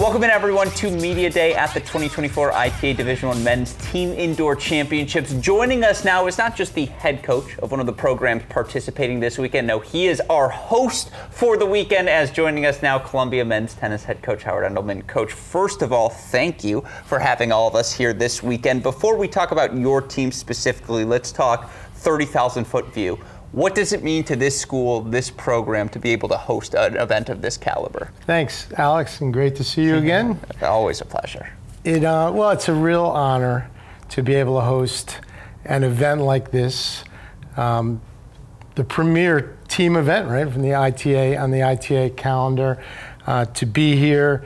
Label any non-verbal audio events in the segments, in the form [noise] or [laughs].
Welcome in everyone to Media Day at the 2024 ITA Division One Men's Team Indoor Championships. Joining us now is not just the head coach of one of the programs participating this weekend. No, he is our host for the weekend. As joining us now, Columbia men's tennis head coach Howard Endelman. Coach, first of all, thank you for having all of us here this weekend. Before we talk about your team specifically, let's talk 30,000 foot view. What does it mean to this school, this program, to be able to host an event of this caliber? Thanks, Alex, and great to see you [laughs] again. Always a pleasure. It uh, well, it's a real honor to be able to host an event like this, um, the premier team event, right, from the ITA on the ITA calendar. Uh, to be here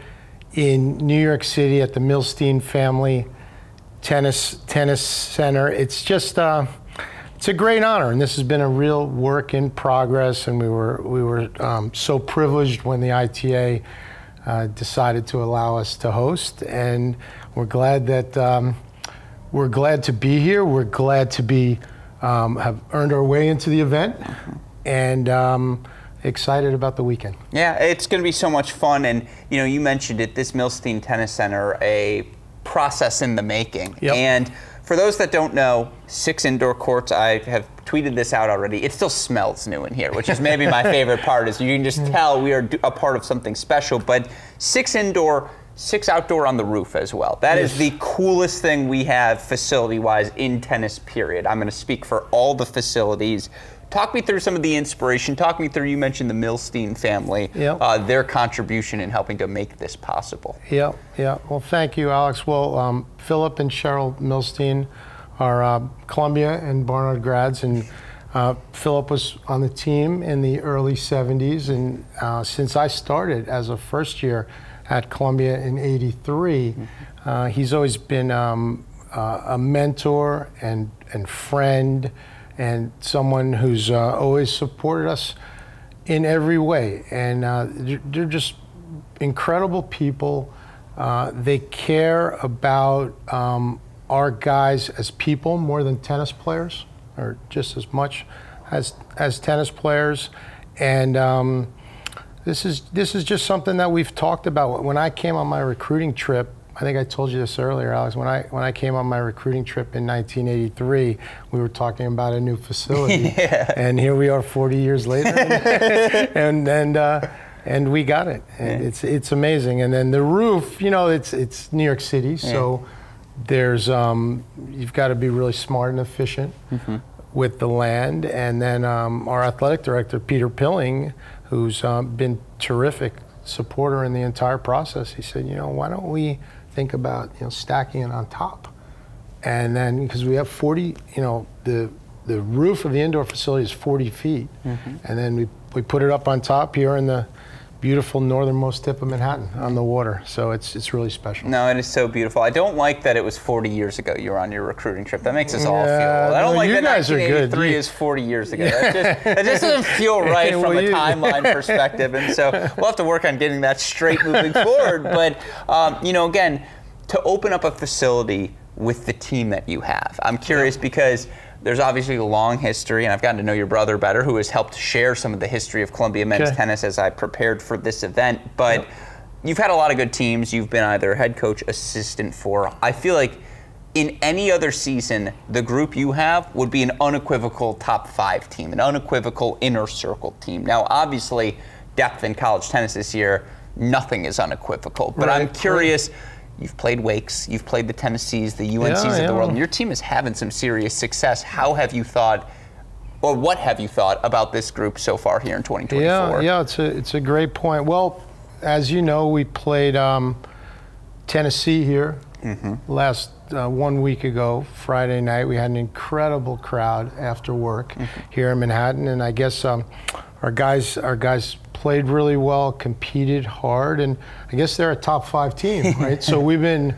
in New York City at the Milstein Family Tennis Tennis Center, it's just. Uh, it's a great honor, and this has been a real work in progress. And we were we were um, so privileged when the ITA uh, decided to allow us to host, and we're glad that um, we're glad to be here. We're glad to be um, have earned our way into the event, and um, excited about the weekend. Yeah, it's going to be so much fun. And, you know, you mentioned it, this Milstein Tennis Center, a process in the making. Yep. And for those that don't know, six indoor courts, I have tweeted this out already. It still smells new in here, which is maybe my [laughs] favorite part is you can just mm. tell we are a part of something special. But six indoor, six outdoor on the roof as well. That is Yes. the coolest thing we have facility-wise in tennis, period. I'm going to speak for all the facilities. Talk me through some of the inspiration. Talk me through, you mentioned the Milstein family, Yep. uh, their contribution in helping to make this possible. Yeah, yeah. Well, thank you, Alex. Well, um, Philip and Cheryl Milstein are uh, Columbia and Barnard grads, and uh, Philip was on the team in the early 70s, and uh, since I started as a first year at Columbia in '83, uh, he's always been um, uh, a mentor and and friend, and someone who's uh, always supported us in every way. And uh, they're, they're just incredible people. Uh, they care about um, our guys as people more than tennis players, or just as much as as tennis players. And um, this is this is just something that we've talked about. When I came on my recruiting trip, I think I told you this earlier, Alex. When I when I came on my recruiting trip in 1983, we were talking about a new facility, [laughs] and here we are 40 years later, [laughs] and and uh, and we got it. And it's it's amazing. And then the roof, you know, it's it's New York City, so there's um, you've got to be really smart and efficient with the land. And then um, our athletic director, Peter Pilling, who's um, been terrific supporter in the entire process, he said, you know, why don't we think about you know stacking it on top? And then because we have 40, you know, the the roof of the indoor facility is 40 feet, mm-hmm. and then we we put it up on top here in the beautiful northernmost tip of Manhattan on the water. So it's it's really special. No, it is so beautiful. I don't like that it was 40 years ago you were on your recruiting trip. That makes us all Yeah, feel. I don't no, like you that guys are good. 1983 is 40 years ago. [laughs] That just, that just doesn't feel [laughs] right Well, from a timeline [laughs] perspective. And so we'll have to work on getting that straight moving forward. But, um, you know, again, to open up a facility with the team that you have, I'm curious because there's obviously a long history, and I've gotten to know your brother better, who has helped share some of the history of Columbia men's Okay. tennis as I prepared for this event. But you've had a lot of good teams. You've been either head coach, assistant for. I feel like in any other season, the group you have would be an unequivocal top five team, an unequivocal inner circle team. Now, obviously, depth in college tennis this year, nothing is unequivocal. But I'm Right, curious. You've played Wakes, you've played the Tennessees, the UNCs Yeah, of the yeah. world, and your team is having some serious success. How have you thought, or what have you thought about this group so far here in 2024? Yeah, yeah, it's a it's a great point. Well, as you know, we played um, Tennessee here last uh, one week ago, Friday night. We had an incredible crowd after work here in Manhattan, and I guess um, our guys our guys played really well, competed hard, and I guess they're a top five team, [laughs] right? so we've been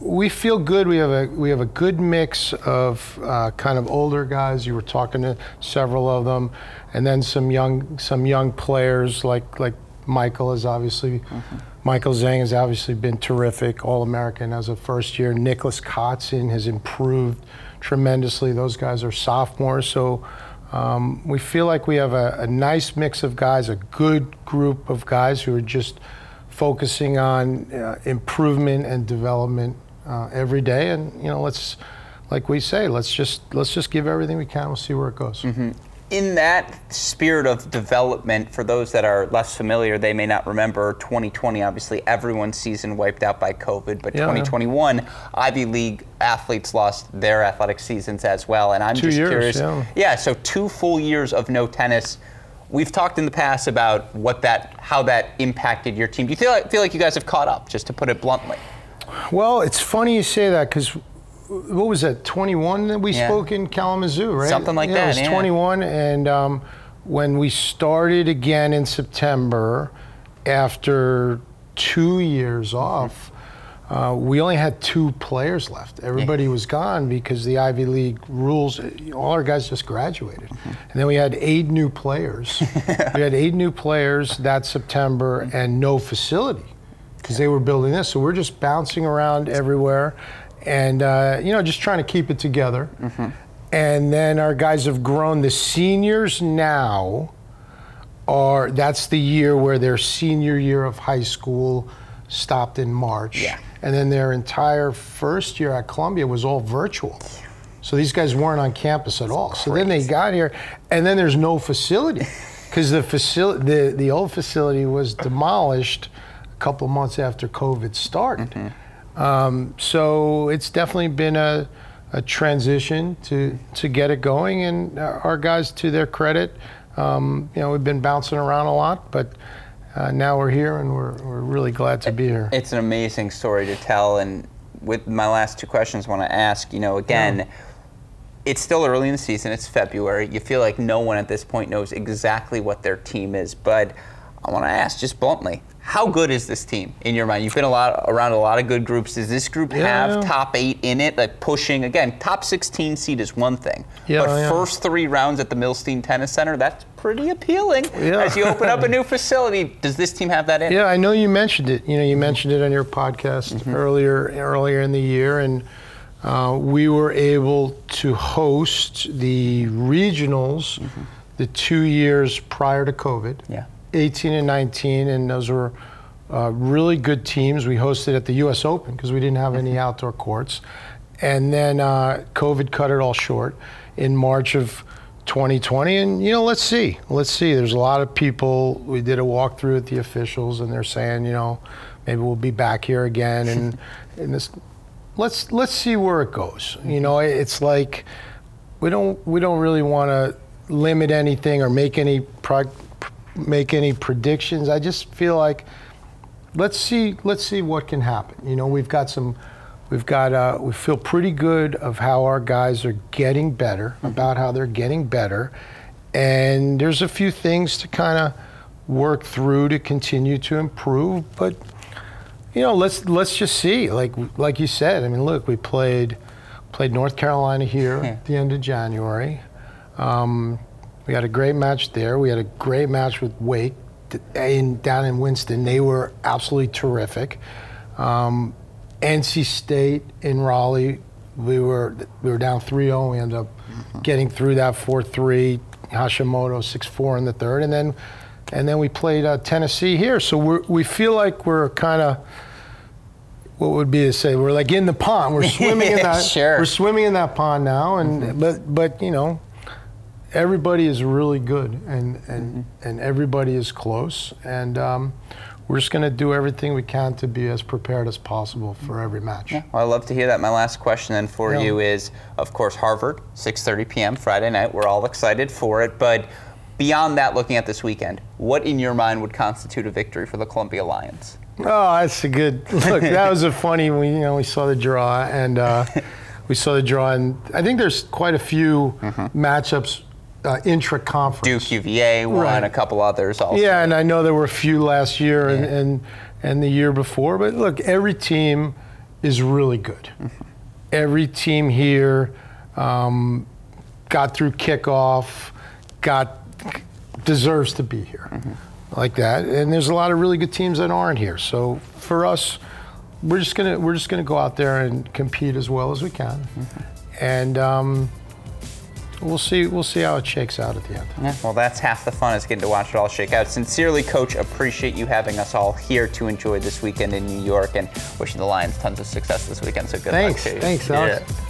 we feel good. We have a we have a good mix of uh, kind of older guys. You were talking to several of them, and then some young some young players like like Michael is obviously Michael Zheng has obviously been terrific, All American as a first year. Nicholas Kotzin has improved tremendously. Those guys are sophomores, so. Um, we feel like we have a, a nice mix of guys, a good group of guys who are just focusing on uh, improvement and development uh, every day. And you know, let's, like we say, let's just let's just give everything we can. We'll see where it goes. In that spirit of development, for those that are less familiar, they may not remember 2020. Obviously, everyone's season wiped out by COVID, but Yeah, yeah. 2021, Ivy League athletes lost their athletic seasons as well. And I'm Two just years, curious. yeah. so two full years of no tennis. We've talked in the past about what that, how that impacted your team. Do you feel like, feel like you guys have caught up, just to put it bluntly? Well, it's funny you say that because what was that? 21 that we Yeah. spoke in Kalamazoo, right? Something like yeah, that, It was yeah. 21, and um, when we started again in September, after two years off. Uh, we only had two players left. Everybody was gone because the Ivy League rules. All our guys just graduated, and then we had eight new players. [laughs] we had eight new players that September, and no facility because they were building this. So we're just bouncing around everywhere, and uh, you know, just trying to keep it together. And then our guys have grown. The seniors now are that's the year where their senior year of high school stopped in March. Yeah. And then their entire first year at Columbia was all virtual. So these guys weren't on campus at all. So then they got here, and then there's no facility because the facility, the, the old facility was demolished a couple of months after COVID started. Um, so it's definitely been a, a transition to to get it going, and our guys, to their credit, um, you know, we've been bouncing around a lot, but uh, now we're here, and we're, we're really glad to be here. It's an amazing story to tell. And with my last two questions, I want to ask, you know, again, it's still early in the season. It's February. You feel like no one at this point knows exactly what their team is. But I want to ask just bluntly, how good is this team in your mind? You've been a lot around a lot of good groups. Does this group Yeah. have top eight in it? Like pushing again, top 16 seed is one thing, Yeah, but yeah. first three rounds at the Milstein Tennis Center, that's pretty appealing. Yeah. As you open up a new facility, does this team have that in? Yeah, I know you mentioned it. You know, you mentioned it on your podcast earlier earlier in the year, and uh, we were able to host the regionals the two years prior to COVID. Yeah. 18 and 19, and those were uh, really good teams. We hosted at the U.S. Open because we didn't have any outdoor courts, and then uh, COVID cut it all short in March of 2020. And you know, let's see, let's see. There's a lot of people. We did a walkthrough with the officials, and they're saying, you know, maybe we'll be back here again, and [laughs] and this. Let's let's see where it goes. You know, it's like we don't we don't really want to limit anything or make any pro- make any predictions. I just feel like let's see let's see what can happen. You know, we've got some we've got uh, we feel pretty good of how our guys are getting better, about how they're getting better, and there's a few things to kind of work through to continue to improve, but you know, let's let's just see. Like like you said, I mean, look, we played played North Carolina here Yeah. at the end of January. Um, we had a great match there. We had a great match with Wake in, down in Winston. They were absolutely terrific. Um, NC State in Raleigh, we were we were down 3-0. We ended up getting through that 4-3. Hashimoto 6-4 in the third, and then and then we played uh, Tennessee here. So we we feel like we're kind of what would be to say we're like in the pond. We're [laughs] swimming in that. Sure. We're swimming in that pond now, and but but you know, everybody is really good, and and and everybody is close, and um, we're just going to do everything we can to be as prepared as possible for every match. Well, I love to hear that. My last question then for Yeah. you is, of course, Harvard, 6:30 p.m. Friday night. We're all excited for it, but beyond that, looking at this weekend, what in your mind would constitute a victory for the Columbia Lions? Oh, that's a good [laughs] look. That was a funny. We you know we saw the draw and uh, [laughs] we saw the draw, and I think there's quite a few matchups uh, intra conference. Duke UVA won, Right. a couple others also. Yeah, and I know there were a few last year and, and and the year before, but look, every team is really good. Every team here um, got through kickoff, got deserves to be here, like that. And there's a lot of really good teams that aren't here. So for us, we're just gonna we're just gonna go out there and compete as well as we can, and. Um, We'll see. We'll see how it shakes out at the end. Yeah, well, that's half the fun is getting to watch it all shake out. Sincerely, Coach, appreciate you having us all here to enjoy this weekend in New York and wishing the Lions tons of success this weekend. So good Thanks. luck to you. Thanks, Alex. Yeah.